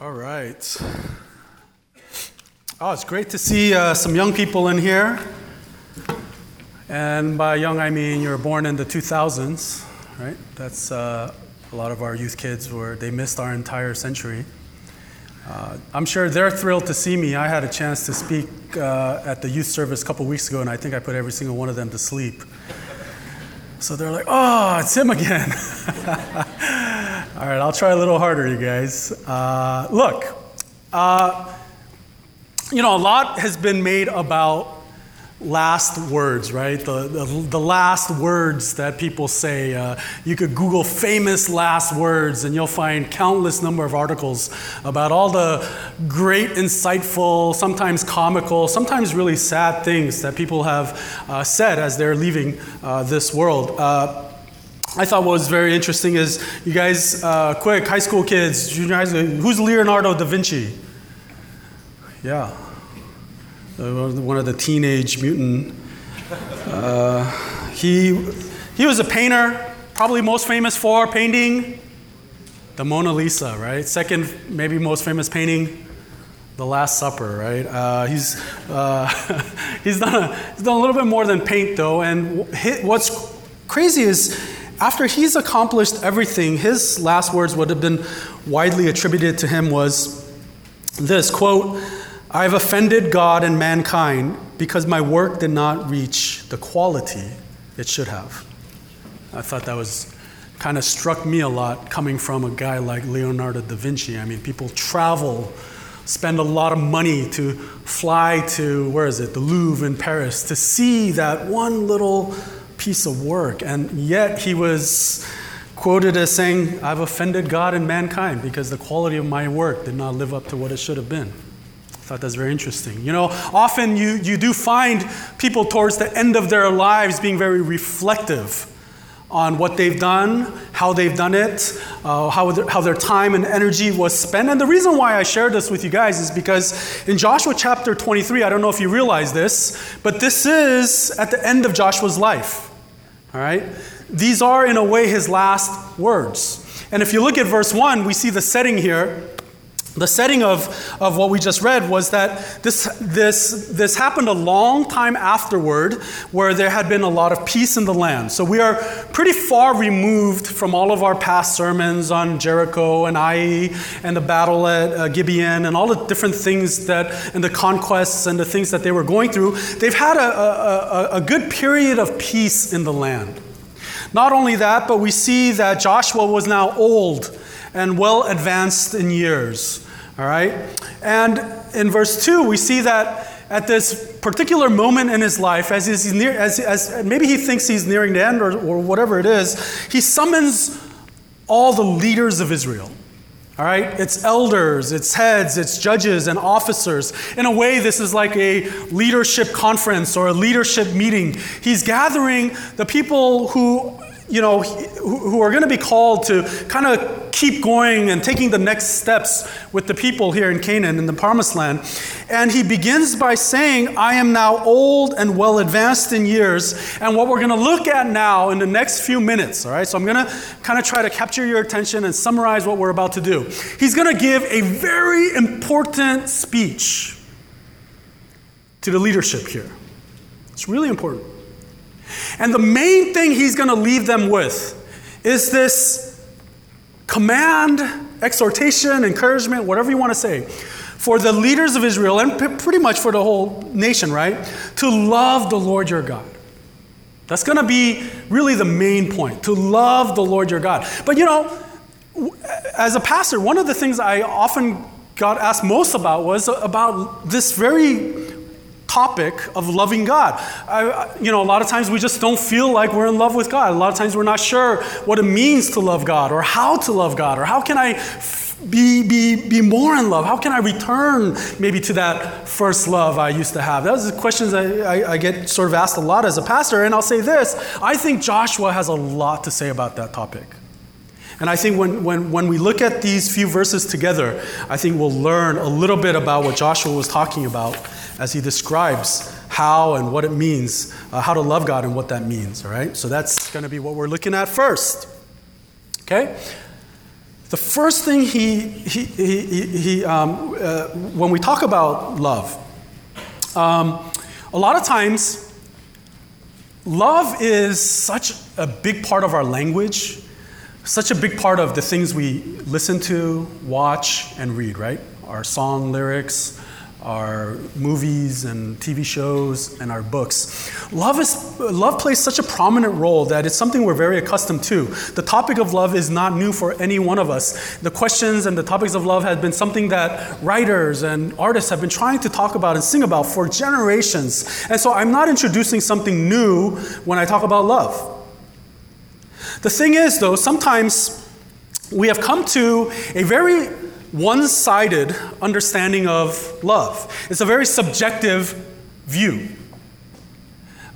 All right. Oh, it's great to see uh, some young people in here. And by young, I mean you're born in the 2000s, right? That's uh, a lot of our youth kids were, they missed our entire century. Uh, I'm sure they're thrilled to see me. I had a chance to speak uh, at the youth service a couple weeks ago, and I think I put every single one of them to sleep. So they're like, oh, it's him again. All right, I'll try a little harder, you guys. Uh, look, uh, you know, a lot has been made about last words, right? The, the, the last words that people say. Uh, you could Google famous last words and you'll find countless number of articles about all the great, insightful, sometimes comical, sometimes really sad things that people have uh, said as they're leaving uh, this world. I thought what was very interesting is you guys, uh, quick, high school kids, junior high school, who's Leonardo da Vinci? Yeah, uh, one of the teenage mutant. Uh, he, he was a painter, probably most famous for painting the Mona Lisa, right? Second, maybe most famous painting, The Last Supper, right? Uh, he's, uh, he's, done a, he's done a little bit more than paint, though. And what's crazy is after he's accomplished everything, his last words would have been widely attributed to him was this quote, I've offended God and mankind because my work did not reach the quality it should have. I thought that was kind of struck me a lot coming from a guy like Leonardo da Vinci. I mean, people travel, spend a lot of money to fly to, where is it, the Louvre in Paris, to see that one little piece of work. And yet he was quoted as saying, I've offended God and mankind because the quality of my work did not live up to what it should have been I thought that's very interesting. You know, often you, you do find people towards the end of their lives being very reflective on what they've done, how they've done it, uh, how, their, how their time and energy was spent. And the reason why I share this with you guys is because in Joshua chapter 23, I don't know if you realize this, but this is at the end of Joshua's life. All right? These are, in a way, his last words. And if you look at verse 1, we see the setting here the setting of, of what we just read was that this, this, this happened a long time afterward where there had been a lot of peace in the land. So we are pretty far removed from all of our past sermons on Jericho and Ai and the battle at uh, Gibeon and all the different things that, and the conquests and the things that they were going through. They've had a, a, a good period of peace in the land. Not only that, but we see that Joshua was now old and well advanced in years. All right? And in verse 2, we see that at this particular moment in his life, as, he's near, as, as maybe he thinks he's nearing the end or, or whatever it is, he summons all the leaders of Israel. All right? It's elders, it's heads, it's judges and officers. In a way, this is like a leadership conference or a leadership meeting. He's gathering the people who you know, who are going to be called to kind of keep going and taking the next steps with the people here in Canaan in the promised land. And he begins by saying, I am now old and well advanced in years. And what we're going to look at now in the next few minutes, all right? So I'm going to kind of try to capture your attention and summarize what we're about to do. He's going to give a very important speech to the leadership here. It's really important. And the main thing he's going to leave them with is this command, exhortation, encouragement, whatever you want to say, for the leaders of Israel and pretty much for the whole nation, right? To love the Lord your God. That's going to be really the main point to love the Lord your God. But you know, as a pastor, one of the things I often got asked most about was about this very topic of loving God. I, you know, a lot of times we just don't feel like we're in love with God. A lot of times we're not sure what it means to love God or how to love God or how can I be, be, be more in love? How can I return maybe to that first love I used to have? Those are questions I, I, I get sort of asked a lot as a pastor. And I'll say this I think Joshua has a lot to say about that topic. And I think when, when, when we look at these few verses together, I think we'll learn a little bit about what Joshua was talking about as he describes how and what it means, uh, how to love God and what that means, all right? So that's going to be what we're looking at first. Okay? the first thing he, he, he, he um, uh, when we talk about love, um, a lot of times, love is such a big part of our language, such a big part of the things we listen to, watch, and read, right? Our song lyrics, our movies and TV shows and our books. Love, is, love plays such a prominent role that it's something we're very accustomed to. The topic of love is not new for any one of us. The questions and the topics of love have been something that writers and artists have been trying to talk about and sing about for generations. And so I'm not introducing something new when I talk about love. The thing is, though, sometimes we have come to a very one sided understanding of love. It's a very subjective view.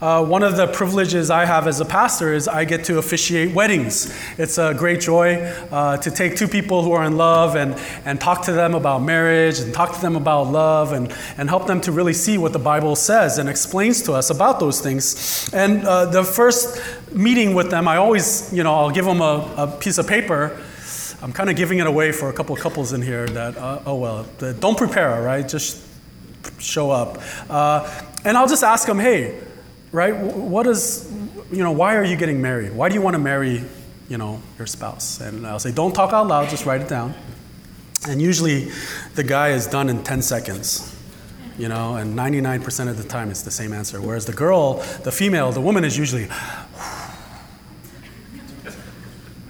Uh, one of the privileges I have as a pastor is I get to officiate weddings. It's a great joy uh, to take two people who are in love and, and talk to them about marriage and talk to them about love and, and help them to really see what the Bible says and explains to us about those things. And uh, the first meeting with them, I always, you know, I'll give them a, a piece of paper I'm kind of giving it away for a couple couples in here that, uh, oh well, don't prepare, right? Just show up. Uh, and I'll just ask them, hey, right, what is, you know, why are you getting married? Why do you want to marry, you know, your spouse? And I'll say, don't talk out loud, just write it down. And usually the guy is done in 10 seconds, you know, and 99% of the time it's the same answer. Whereas the girl, the female, the woman is usually,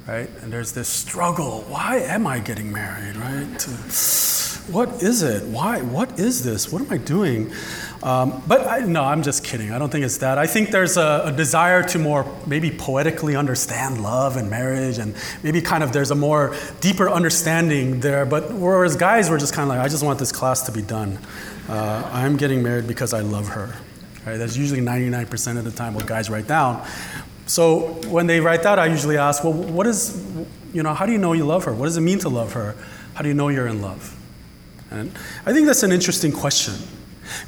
right? And there's this struggle. Why am I getting married, right? What is it? Why? What is this? What am I doing? Um, but I, no, I'm just kidding. I don't think it's that. I think there's a, a, desire to more maybe poetically understand love and marriage, and maybe kind of there's a more deeper understanding there. But whereas guys were just kind of like, I just want this class to be done. Uh, I'm getting married because I love her. Right? That's usually 99% of the time what guys write down. So when they write that, I usually ask, well, what is, you know, how do you know you love her? What does it mean to love her? How do you know you're in love? And I think that's an interesting question.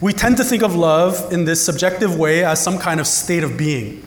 We tend to think of love in this subjective way as some kind of state of being.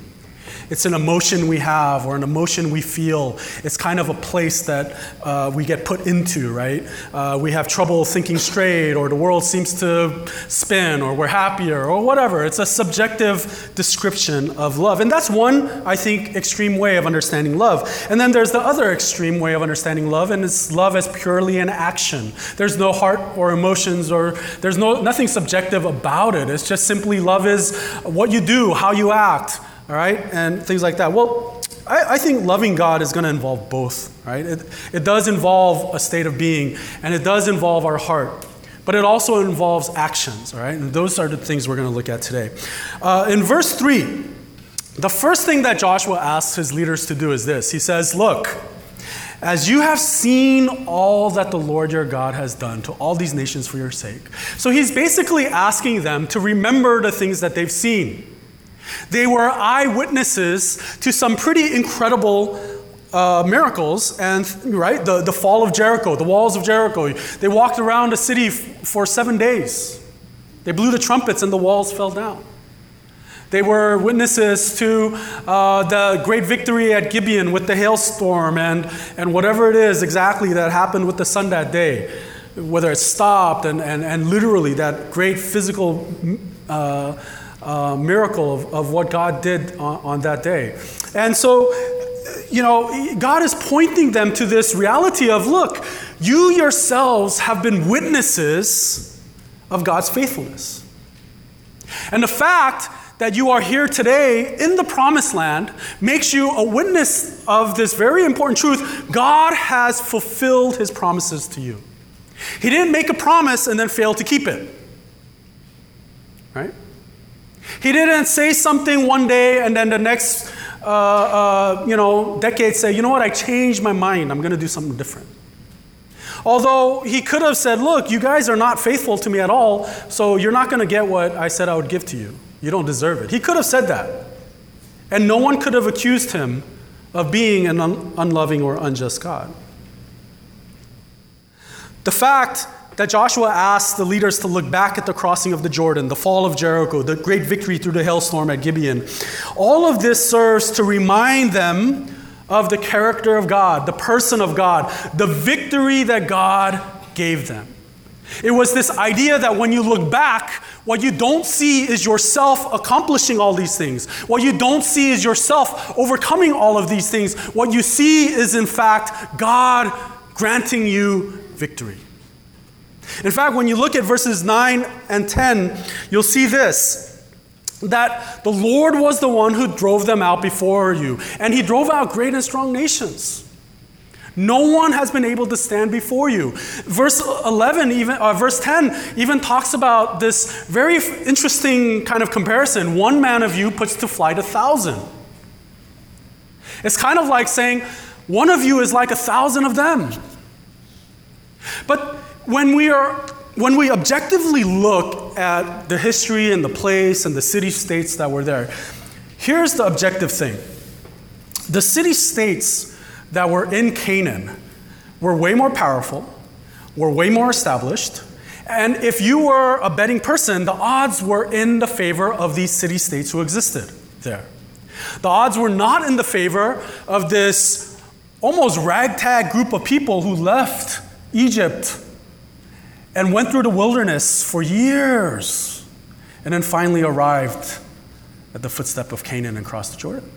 It's an emotion we have or an emotion we feel. It's kind of a place that uh, we get put into, right? Uh, we have trouble thinking straight, or the world seems to spin, or we're happier, or whatever. It's a subjective description of love. And that's one, I think, extreme way of understanding love. And then there's the other extreme way of understanding love, and it's love as purely an action. There's no heart or emotions, or there's no, nothing subjective about it. It's just simply love is what you do, how you act all right, and things like that. Well, I, I think loving God is going to involve both, right? It, it does involve a state of being, and it does involve our heart, but it also involves actions, all right? And those are the things we're going to look at today. Uh, in verse 3, the first thing that Joshua asks his leaders to do is this He says, Look, as you have seen all that the Lord your God has done to all these nations for your sake. So he's basically asking them to remember the things that they've seen. They were eyewitnesses to some pretty incredible uh, miracles and right the, the fall of jericho the walls of jericho. They walked around the city f- for seven days. They blew the trumpets and the walls fell down. They were witnesses to uh, the great victory at gibeon with the hailstorm and, and whatever it is exactly that happened with the sun that day whether it stopped and, and, and literally that great physical uh, uh, miracle of, of what God did on, on that day. And so, you know, God is pointing them to this reality of look, you yourselves have been witnesses of God's faithfulness. And the fact that you are here today in the promised land makes you a witness of this very important truth. God has fulfilled his promises to you. He didn't make a promise and then fail to keep it. Right? He didn't say something one day and then the next, uh, uh, you know, decade say, you know what, I changed my mind. I'm going to do something different. Although he could have said, look, you guys are not faithful to me at all, so you're not going to get what I said I would give to you. You don't deserve it. He could have said that. And no one could have accused him of being an un- unloving or unjust God. The fact that Joshua asked the leaders to look back at the crossing of the Jordan, the fall of Jericho, the great victory through the hailstorm at Gibeon. All of this serves to remind them of the character of God, the person of God, the victory that God gave them. It was this idea that when you look back, what you don't see is yourself accomplishing all these things. What you don't see is yourself overcoming all of these things. What you see is, in fact, God granting you victory. In fact, when you look at verses 9 and 10, you'll see this that the Lord was the one who drove them out before you, and he drove out great and strong nations. No one has been able to stand before you. Verse 11, even uh, verse 10, even talks about this very interesting kind of comparison. One man of you puts to flight a thousand. It's kind of like saying, one of you is like a thousand of them. But when we are when we objectively look at the history and the place and the city states that were there, here's the objective thing. The city states that were in Canaan were way more powerful, were way more established, and if you were a betting person, the odds were in the favor of these city states who existed there. The odds were not in the favor of this almost ragtag group of people who left Egypt and went through the wilderness for years and then finally arrived at the footstep of Canaan and crossed the Jordan.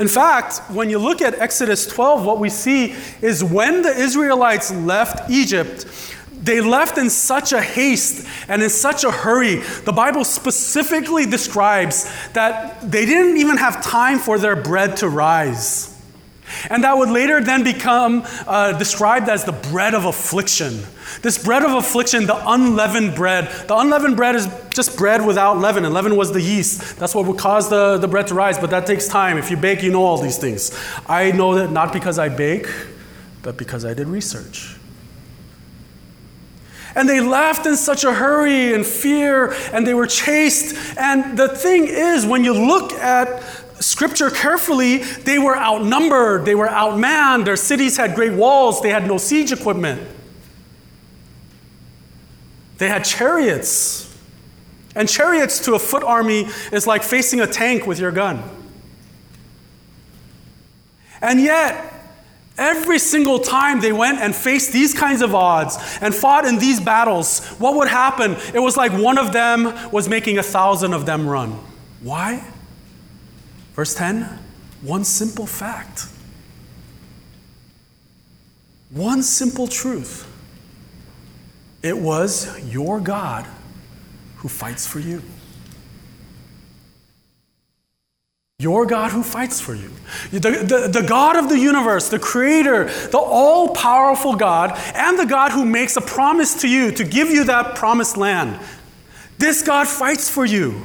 In fact, when you look at Exodus 12, what we see is when the Israelites left Egypt, they left in such a haste and in such a hurry. The Bible specifically describes that they didn't even have time for their bread to rise. And that would later then become uh, described as the bread of affliction. This bread of affliction, the unleavened bread. The unleavened bread is just bread without leaven, and leaven was the yeast. That's what would cause the, the bread to rise, but that takes time. If you bake, you know all these things. I know that not because I bake, but because I did research. And they left in such a hurry and fear, and they were chased. And the thing is, when you look at scripture carefully, they were outnumbered, they were outmanned, their cities had great walls, they had no siege equipment. They had chariots. And chariots to a foot army is like facing a tank with your gun. And yet, every single time they went and faced these kinds of odds and fought in these battles, what would happen? It was like one of them was making a thousand of them run. Why? Verse 10 one simple fact, one simple truth. It was your God who fights for you. Your God who fights for you. The, the, the, God of the universe, the creator, the all powerful God, and the God who makes a promise to you to give you that promised land. This God fights for you.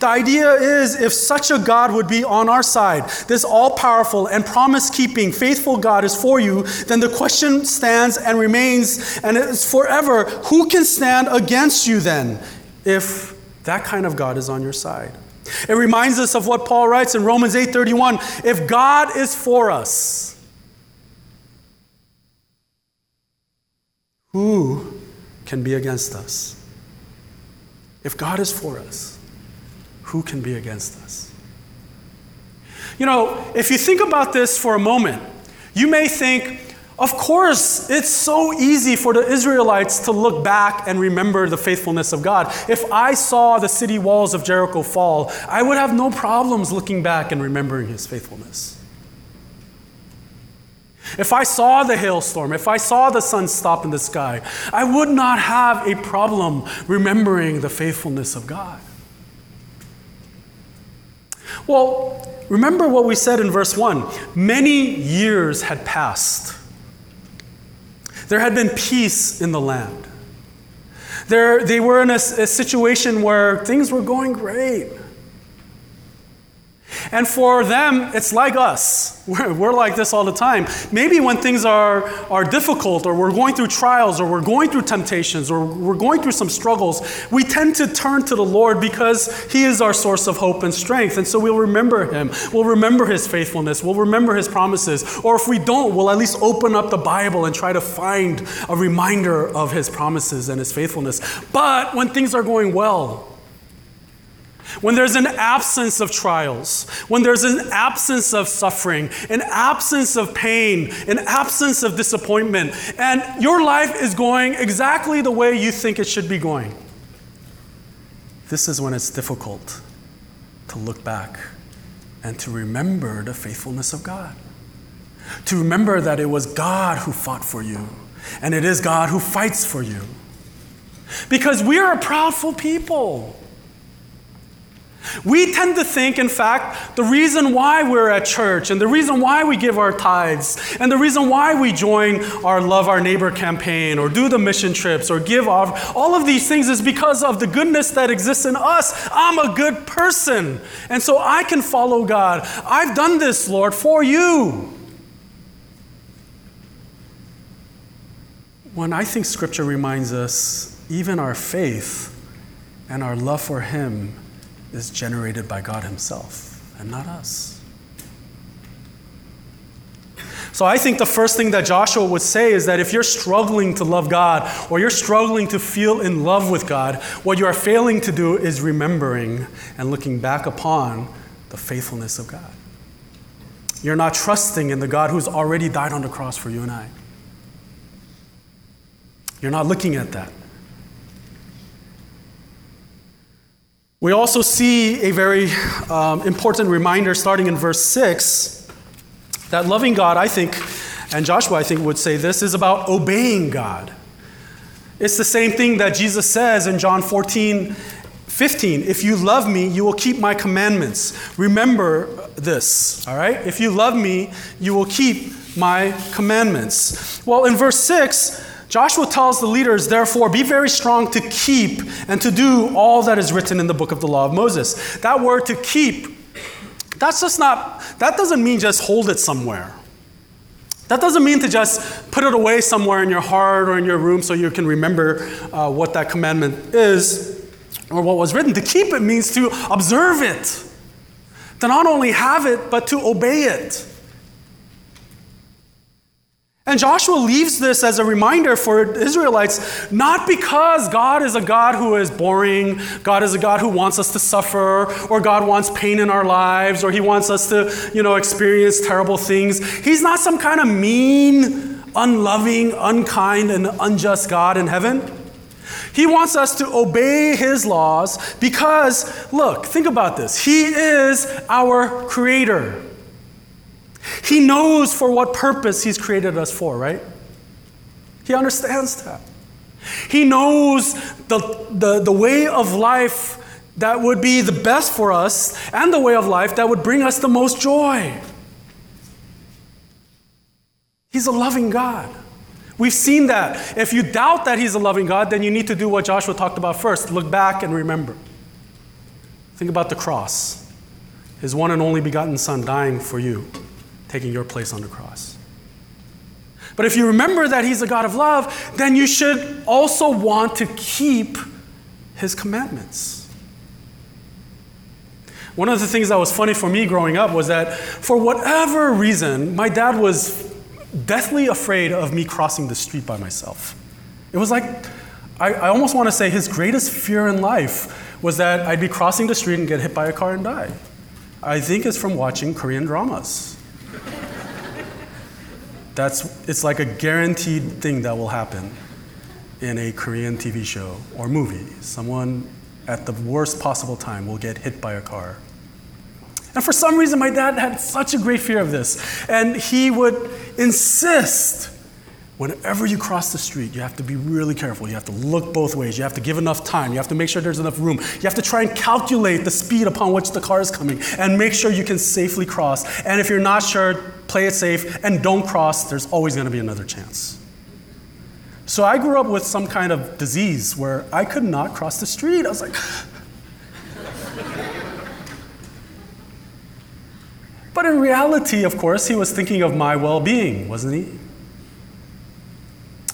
The idea is if such a God would be on our side, this all powerful and promise keeping, faithful God is for you, then the question stands and remains and it's forever who can stand against you then if that kind of God is on your side? It reminds us of what Paul writes in Romans 8:31, if God is for us, who can be against us? If God is for us, who can be against us? You know, if you think about this for a moment, you may think, of course, it's so easy for the Israelites to look back and remember the faithfulness of God. If I saw the city walls of Jericho fall, I would have no problems looking back and remembering his faithfulness. If I saw the hailstorm, if I saw the sun stop in the sky, I would not have a problem remembering the faithfulness of God. Well, remember what we said in verse 1 many years had passed. There had been peace in the land. There, they were in a, a situation where things were going great. And for them, it's like us. We're, we're, like this all the time. Maybe when things are, are difficult, or we're going through trials, or we're going through temptations, or we're going through some struggles, we tend to turn to the Lord because He is our source of hope and strength. And so we'll remember Him. We'll remember His faithfulness. We'll remember His promises. Or if we don't, we'll at least open up the Bible and try to find a reminder of His promises and His faithfulness. But when things are going well, when there's an absence of trials, when there's an absence of suffering, an absence of pain, an absence of disappointment, and your life is going exactly the way you think it should be going. This is when it's difficult to look back and to remember the faithfulness of God. To remember that it was God who fought for you, and it is God who fights for you. Because we are a proudful people. We tend to think, in fact, the reason why we're at church and the reason why we give our tithes and the reason why we join our Love Our Neighbor campaign or do the mission trips or give off, all of these things is because of the goodness that exists in us. I'm a good person, and so I can follow God. I've done this, Lord, for you. When I think Scripture reminds us, even our faith and our love for Him is generated by God Himself and not us. So I think the first thing that Joshua would say is that if you're struggling to love God or you're struggling to feel in love with God, what you are failing to do is remembering and looking back upon the faithfulness of God. You're not trusting in the God who's already died on the cross for you and I. You're not looking at that. We also see a very um, important reminder starting in verse 6 that loving God, I think, and Joshua, I think, would say this, is about obeying God. It's the same thing that Jesus says in John 14, 15. If you love me, you will keep my commandments. Remember this, all right? If you love me, you will keep my commandments. Well, in verse 6, Joshua tells the leaders, therefore, be very strong to keep and to do all that is written in the book of the law of Moses. That word to keep, that's just not, that doesn't mean just hold it somewhere. That doesn't mean to just put it away somewhere in your heart or in your room so you can remember uh, what that commandment is or what was written. To keep it means to observe it, to not only have it, but to obey it. And Joshua leaves this as a reminder for Israelites, not because God is a God who is boring, God is a God who wants us to suffer, or God wants pain in our lives, or He wants us to, you know, experience terrible things. He's not some kind of mean, unloving, unkind, and unjust God in heaven. He wants us to obey His laws because, look, think about this. He is our Creator. He knows for what purpose He's created us for, right? He understands that. He knows the, the, the way of life that would be the best for us and the way of life that would bring us the most joy. He's a loving God. We've seen that. If you doubt that He's a loving God, then you need to do what Joshua talked about first look back and remember. Think about the cross, His one and only begotten Son dying for you taking your place on the cross. But if you remember that He's a God of love, then you should also want to keep His commandments. One of the things that was funny for me growing up was that for whatever reason, my dad was deathly afraid of me crossing the street by myself. It was like, I, I almost want to say his greatest fear in life was that I'd be crossing the street and get hit by a car and die. I think it's from watching Korean dramas. That's, it's like a guaranteed thing that will happen in a Korean TV show or movie. Someone at the worst possible time will get hit by a car. And for some reason, my dad had such a great fear of this. And he would insist whenever you cross the street, you have to be really careful. You have to look both ways. You have to give enough time. You have to make sure there's enough room. You have to try and calculate the speed upon which the car is coming and make sure you can safely cross. And if you're not sure, play it safe and don't cross. There's always going to be another chance. So I grew up with some kind of disease where I could not cross the street. I was like, but in reality, of course, he was thinking of my well being, wasn't he?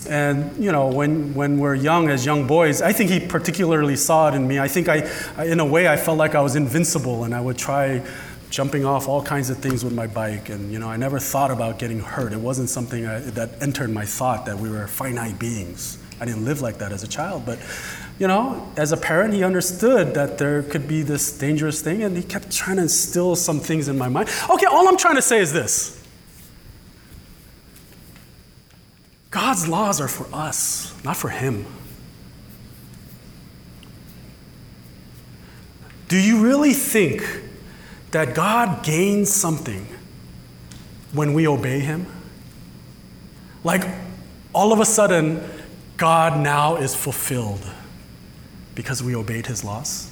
And, you know, when, when we're young, as young boys, I think he particularly saw it in me. I think I, in a way, I felt like I was invincible and I would try jumping off all kinds of things with my bike. And, you know, I never thought about getting hurt. It wasn't something I, that entered my thought that we were finite beings. I didn't live like that as a child. But, you know, as a parent, he understood that there could be this dangerous thing, and he kept trying to instill some things in my mind. Okay, all I'm trying to say is this God's laws are for us, not for him. Do you really think that God gains something when we obey him? Like, all of a sudden, God now is fulfilled because we obeyed his laws?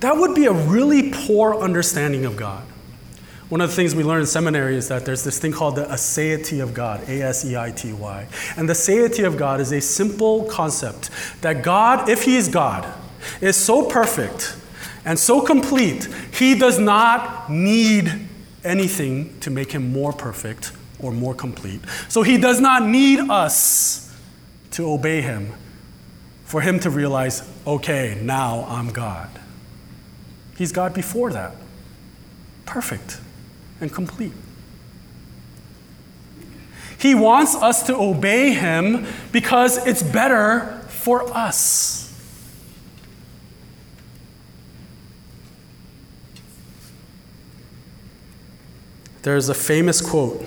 That would be a really poor understanding of God. One of the things we learn in seminary is that there's this thing called the aseity of God, A S E I T Y. And the aseity of God is a simple concept that God, if He is God, is so perfect and so complete, He does not need anything to make Him more perfect or more complete. So He does not need us to obey Him for Him to realize, okay, now I'm God. He's God before that. Perfect and complete. He wants us to obey Him because it's better for us. There's a famous quote,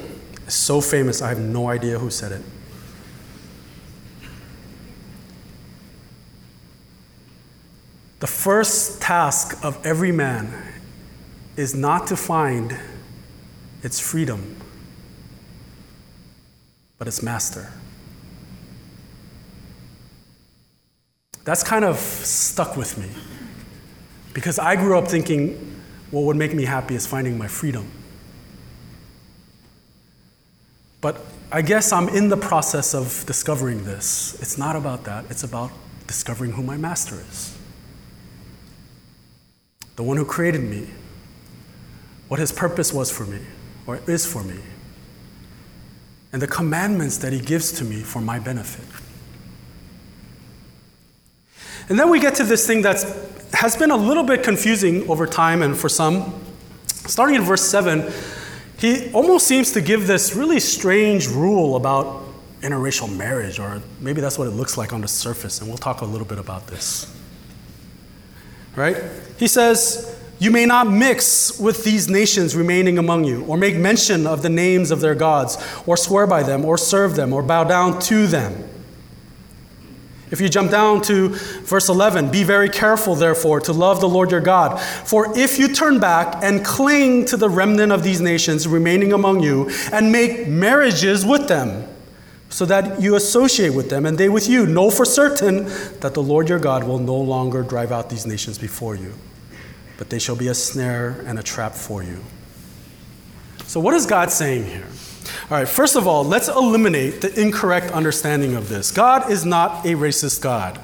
so famous, I have no idea who said it. The first task of every man is not to find its freedom, but its master. That's kind of stuck with me because I grew up thinking what would make me happy is finding my freedom. But I guess I'm in the process of discovering this. It's not about that, it's about discovering who my master is. The one who created me, what his purpose was for me or is for me, and the commandments that He gives to me for my benefit. And then we get to this thing that has been a little bit confusing over time and for some. Starting in verse 7, he almost seems to give this really strange rule about interracial marriage, or maybe that's what it looks like on the surface, and we'll talk a little bit about this. Right? He says, you may not mix with these nations remaining among you, or make mention of the names of their gods, or swear by them, or serve them, or bow down to them. If you jump down to verse 11, be very careful, therefore, to love the Lord your God. For if you turn back and cling to the remnant of these nations remaining among you, and make marriages with them, so that you associate with them and they with you, know for certain that the Lord your God will no longer drive out these nations before you but they shall be a snare and a trap for you. So, what is God saying here? All right, first of all, let's eliminate the incorrect understanding of this. God is not a racist God.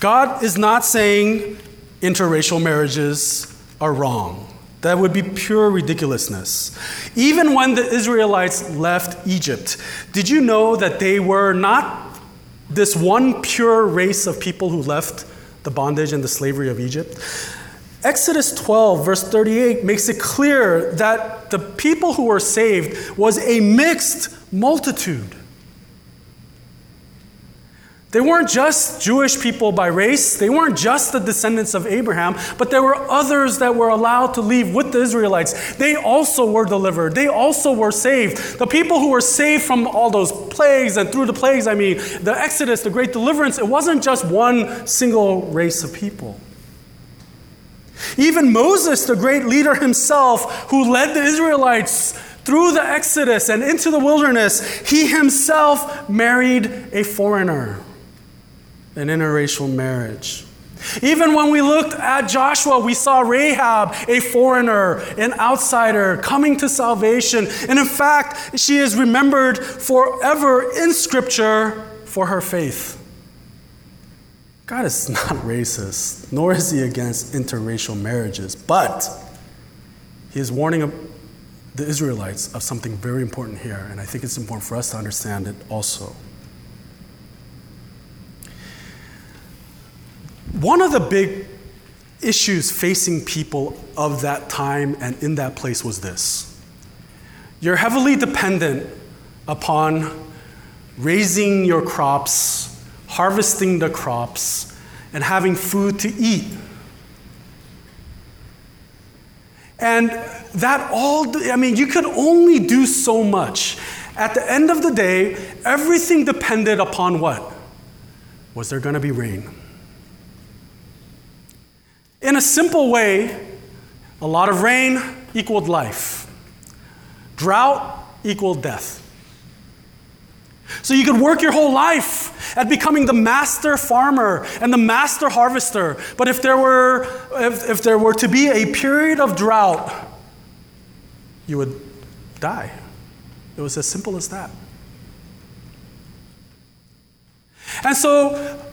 God is not saying interracial marriages are wrong. That would be pure ridiculousness. Even when the Israelites left Egypt, did you know that they were not this one pure race of people who left the bondage and the slavery of Egypt? Exodus 12, verse 38, makes it clear that the people who were saved was a mixed multitude. They weren't just Jewish people by race, they weren't just the descendants of Abraham, but there were others that were allowed to leave with the Israelites. They also were delivered, they also were saved. The people who were saved from all those plagues, and through the plagues, I mean, the Exodus, the great deliverance, it wasn't just one single race of people. Even Moses, the great leader himself, who led the Israelites through the Exodus and into the wilderness, he himself married a foreigner, an interracial marriage. Even when we looked at Joshua, we saw Rahab, a foreigner, an outsider, coming to salvation. And in fact, she is remembered forever in Scripture for her faith. God is not racist, nor is he against interracial marriages, but he is warning the Israelites of something very important here, and I think it's important for us to understand it also. One of the big issues facing people of that time and in that place was this you're heavily dependent upon raising your crops harvesting the crops, and having food to eat. And that all, I mean, you could only do so much. At the end of the day, everything depended upon what? Was there going to be rain? In a simple way, a lot of rain equaled life, drought equaled death. So you could work your whole life at becoming the master farmer and the master harvester. But if there were, if, if there were to be a period of drought, you would die. It was as simple as that. And so,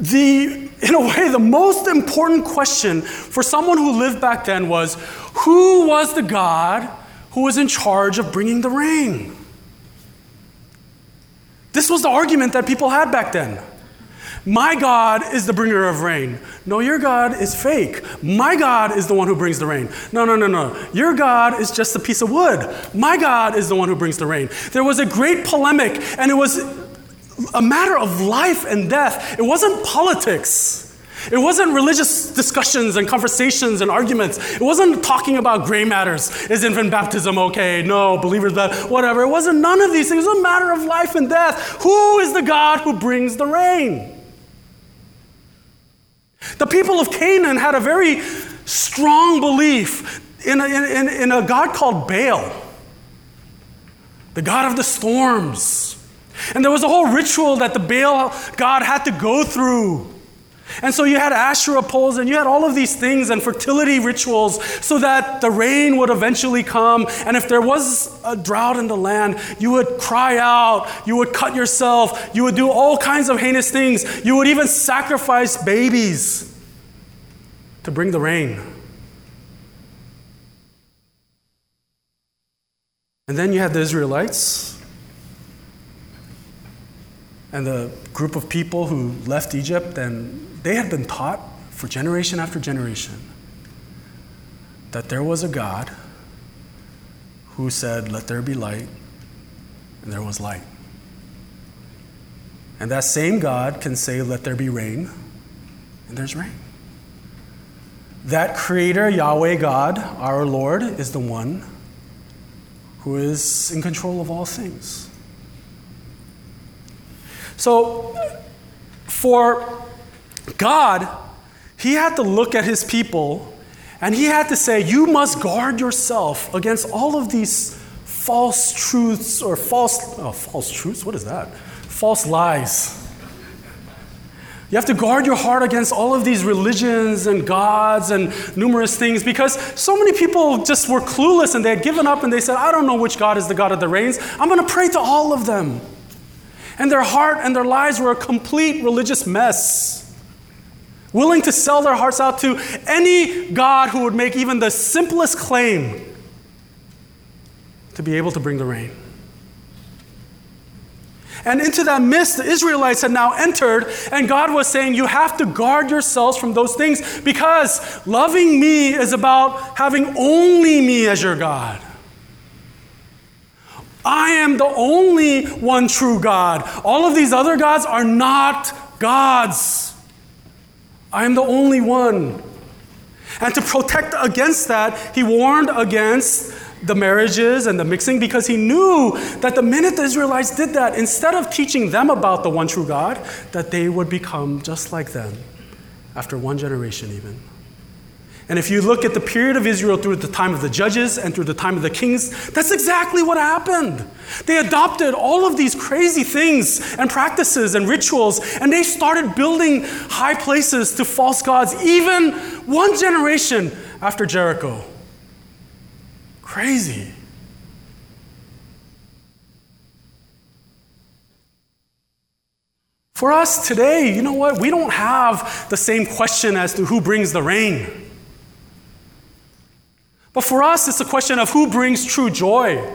the, in a way, the most important question for someone who lived back then was who was the God who was in charge of bringing the rain? This was the argument that people had back then. My God is the bringer of rain. No, your God is fake. My God is the one who brings the rain. No, no, no, no. Your God is just a piece of wood. My God is the one who brings the rain. There was a great polemic, and it was a matter of life and death. It wasn't politics. It wasn't religious discussions and conversations and arguments. It wasn't talking about gray matters. Is infant baptism okay? No, believers, whatever. It wasn't none of these things. It was a matter of life and death. Who is the God who brings the rain? The people of Canaan had a very strong belief in a, in, in a God called Baal, the God of the storms. And there was a whole ritual that the Baal God had to go through. And so you had Asherah poles and you had all of these things and fertility rituals so that the rain would eventually come. And if there was a drought in the land, you would cry out, you would cut yourself, you would do all kinds of heinous things. You would even sacrifice babies to bring the rain. And then you had the Israelites and the group of people who left Egypt and they had been taught for generation after generation that there was a God who said, Let there be light, and there was light. And that same God can say, Let there be rain, and there's rain. That Creator, Yahweh God, our Lord, is the one who is in control of all things. So, for God, He had to look at His people and He had to say, You must guard yourself against all of these false truths or false, oh, false truths? What is that? False lies. You have to guard your heart against all of these religions and gods and numerous things because so many people just were clueless and they had given up and they said, I don't know which God is the God of the rains. I'm going to pray to all of them. And their heart and their lives were a complete religious mess willing to sell their hearts out to any God who would make even the simplest claim to be able to bring the rain. And into that mist, the Israelites had now entered, and God was saying, You have to guard yourselves from those things because loving me is about having only me as your God. I am the only one true God. All of these other gods are not gods. I am the only one. And to protect against that, he warned against the marriages and the mixing because he knew that the minute the Israelites did that, instead of teaching them about the one true God, that they would become just like them after one generation, even. And if you look at the period of Israel through the time of the judges and through the time of the kings, that's exactly what happened. They adopted all of these crazy things and practices and rituals, and they started building high places to false gods, even one generation after Jericho. Crazy. For us today, you know what? We don't have the same question as to who brings the rain. But for us, it's a question of who brings true joy.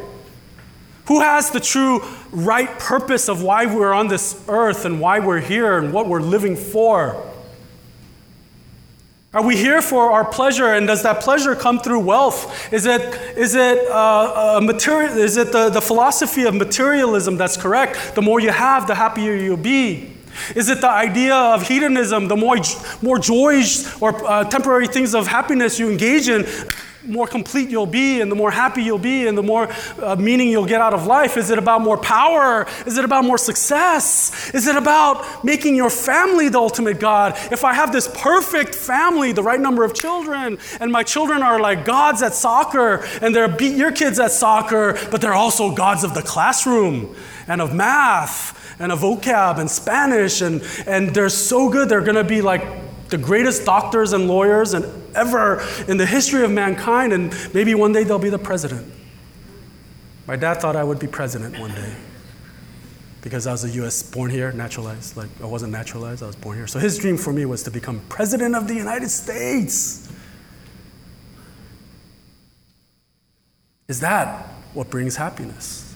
Who has the true right purpose of why we're on this earth and why we're here and what we're living for? Are we here for our pleasure, and does that pleasure come through wealth? Is it, is it, uh, material, is it the, the philosophy of materialism that's correct? The more you have, the happier you'll be. Is it the idea of hedonism, the more, more joys or uh, temporary things of happiness you engage in, more complete you'll be and the more happy you'll be and the more uh, meaning you'll get out of life? Is it about more power? Is it about more success? Is it about making your family the ultimate God? If I have this perfect family, the right number of children, and my children are like gods at soccer and they're beat your kids at soccer, but they're also gods of the classroom and of math and of vocab and Spanish and, and they're so good they're going to be like the greatest doctors and lawyers and ever in the history of mankind, and maybe one day they'll be the president. My dad thought I would be president one day because I was a US born here, naturalized. Like I wasn't naturalized, I was born here. So his dream for me was to become president of the United States. Is that what brings happiness?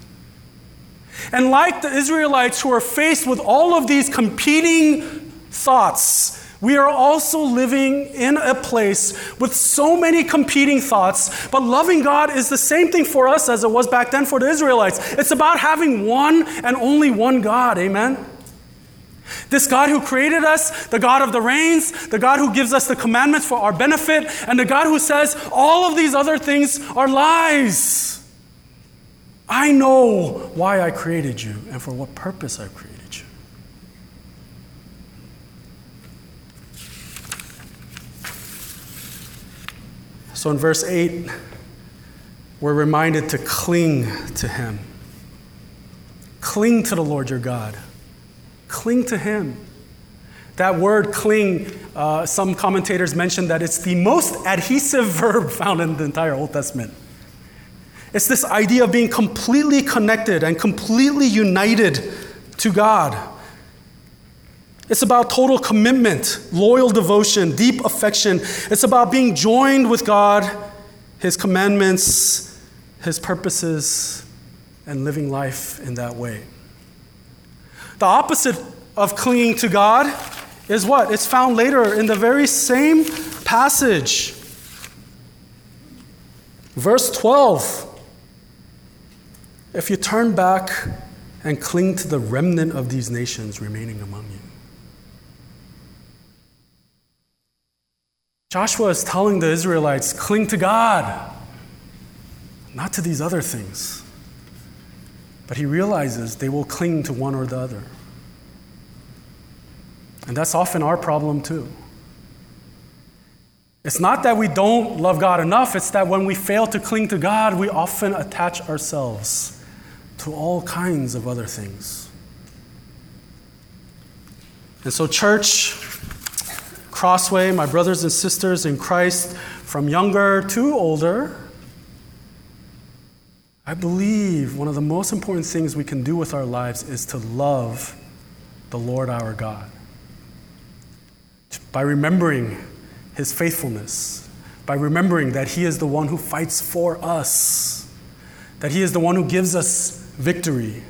And like the Israelites who are faced with all of these competing thoughts, we are also living in a place with so many competing thoughts, but loving God is the same thing for us as it was back then for the Israelites. It's about having one and only one God, amen? This God who created us, the God of the rains, the God who gives us the commandments for our benefit, and the God who says all of these other things are lies. I know why I created you and for what purpose I created. So in verse 8, we're reminded to cling to Him. Cling to the Lord your God. Cling to Him. That word cling, uh, some commentators mention that it's the most adhesive verb found in the entire Old Testament. It's this idea of being completely connected and completely united to God. It's about total commitment, loyal devotion, deep affection. It's about being joined with God, His commandments, His purposes, and living life in that way. The opposite of clinging to God is what? It's found later in the very same passage. Verse 12. If you turn back and cling to the remnant of these nations remaining among you. Joshua is telling the Israelites cling to God, not to these other things. But he realizes they will cling to one or the other. And that's often our problem too. It's not that we don't love God enough, it's that when we fail to cling to God, we often attach ourselves to all kinds of other things. And so, church, Crossway, my brothers and sisters in Christ, from younger to older, I believe one of the most important things we can do with our lives is to love the Lord our God. By remembering his faithfulness, by remembering that he is the one who fights for us, that he is the one who gives us victory,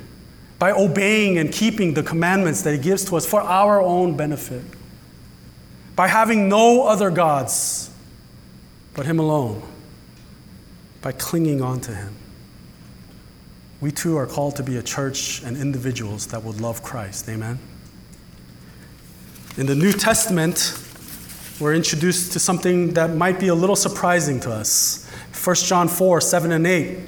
by obeying and keeping the commandments that he gives to us for our own benefit by having no other gods but Him alone, by clinging on to Him. We too are called to be a church and individuals that would love Christ. Amen. In the New Testament, we're introduced to something that might be a little surprising to us. 1 John 4 7 and 8.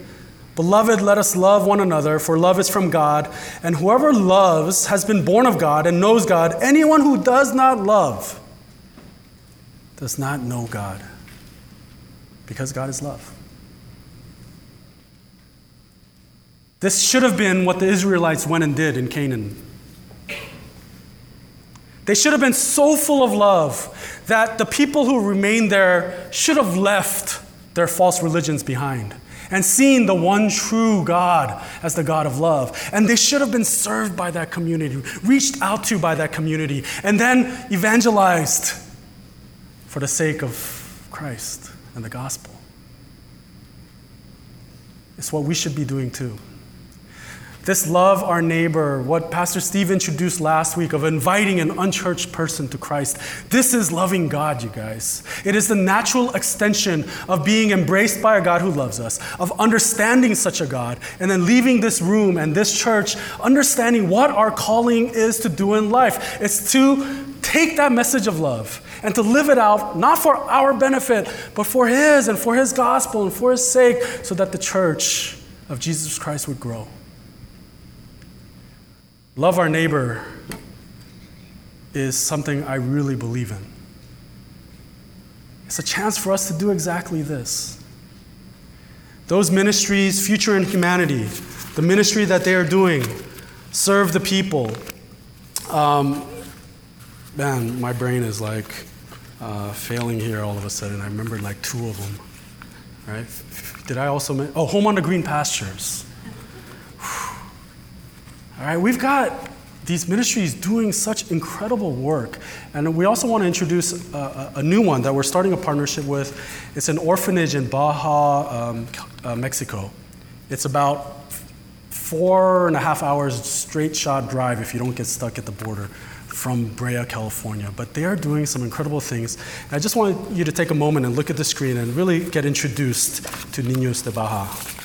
Beloved, let us love one another, for love is from God, and whoever loves has been born of God and knows God. Anyone who does not love does not know God because God is love. This should have been what the Israelites went and did in Canaan. They should have been so full of love that the people who remained there should have left their false religions behind and seen the one true God as the God of love. And they should have been served by that community, reached out to by that community, and then evangelized for the sake of Christ and the gospel. It's what we should be doing too. This love our neighbor, what Pastor Steve introduced last week of inviting an unchurched person to Christ. This is loving God, you guys. It is the natural extension of being embraced by a God who loves us, of understanding such a God, and then leaving this room and this church understanding what our calling is to do in life. It's to take that message of love and to live it out, not for our benefit, but for His and for His gospel and for His sake, so that the church of Jesus Christ would grow. Love our neighbor is something I really believe in. It's a chance for us to do exactly this. Those ministries, Future in Humanity, the ministry that they are doing, serve the people. Um, man, my brain is like uh, failing here all of a sudden. I remember like two of them. Right? Did I also mention? Oh, Home on the Green Pastures. All right, we've got these ministries doing such incredible work. And we also want to introduce a, a, new one that we're starting a partnership with. It's an orphanage in Baja, um, uh, Mexico. It's about four and a half hours straight shot drive if you don't get stuck at the border from Brea, California. But they are doing some incredible things. And I just want you to take a moment and look at the screen and really get introduced to Niños de Baja.